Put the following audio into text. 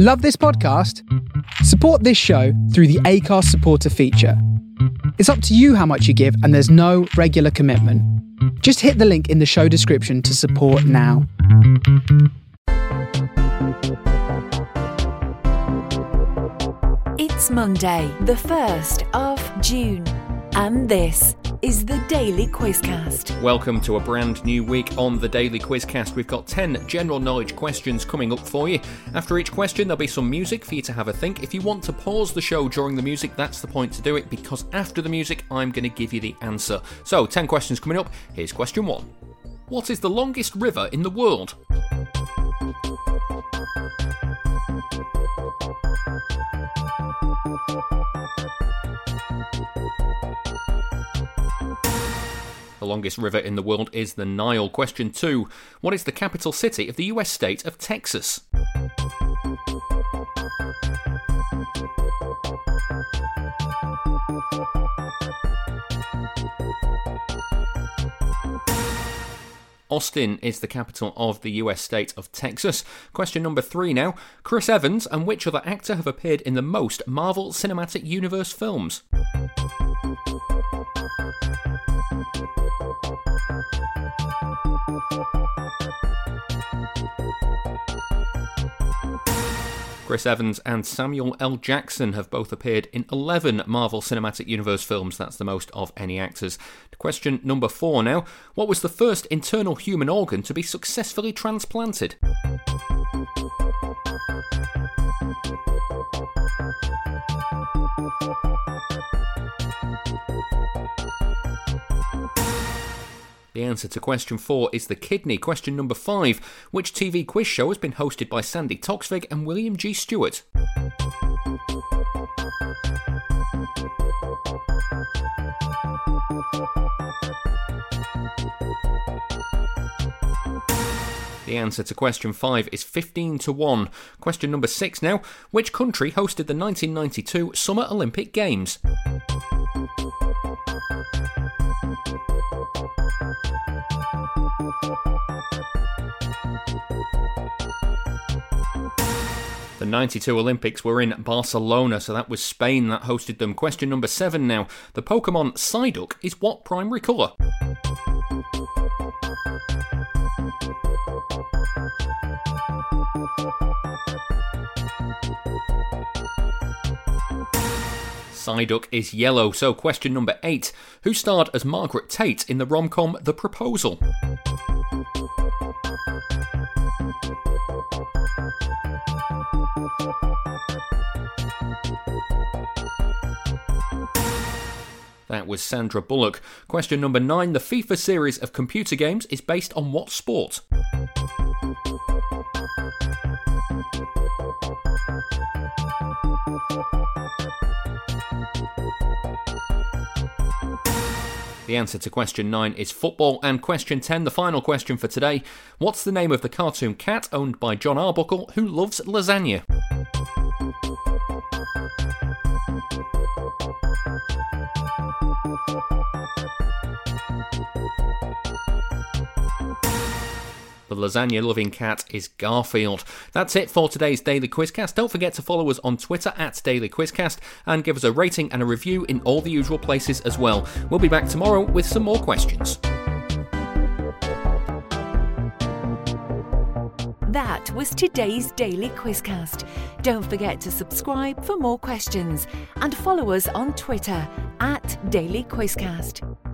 Love this podcast? Support this show through the Acast supporter feature. It's up to you how much you give, and there's no regular commitment. Just hit the link in the show description to support now. It's Monday, the 1st of June, and this is the Daily Quizcast. Welcome to a brand new week on the Daily Quizcast. We've got 10 general knowledge questions coming up for you. After each question, there'll be some music for you to have a think. If you want to pause the show during the music, that's the point to do it because after the music, I'm going to give you the answer. So, 10 questions coming up. Here's question 1 What is the longest river in the world? Longest river in the world is the Nile. Question 2. What is the capital city of the US state of Texas? Austin is the capital of the US state of Texas. Question number three now. Chris Evans and which other actor have appeared in the most Marvel Cinematic Universe films? Chris Evans and Samuel L. Jackson have both appeared in 11 Marvel Cinematic Universe films. That's the most of any actors. Question number four now. What was the first internal human organ to be successfully transplanted? The answer to question four is the kidney. Question number five Which TV quiz show has been hosted by Sandy Toksvig and William G. Stewart? The answer to question 5 is 15 to 1. Question number 6 now. Which country hosted the 1992 Summer Olympic Games? The 92 Olympics were in Barcelona, so that was Spain that hosted them. Question number 7 now. The Pokemon Psyduck is what primary colour? Psyduck is yellow. So, question number eight Who starred as Margaret Tate in the rom com The Proposal? That was Sandra Bullock. Question number nine The FIFA series of computer games is based on what sport? The answer to question 9 is football. And question 10, the final question for today. What's the name of the cartoon cat owned by John Arbuckle who loves lasagna? The lasagna loving cat is Garfield. That's it for today's Daily Quizcast. Don't forget to follow us on Twitter at Daily Quizcast and give us a rating and a review in all the usual places as well. We'll be back tomorrow with some more questions. That was today's Daily Quizcast. Don't forget to subscribe for more questions and follow us on Twitter at Daily Quizcast.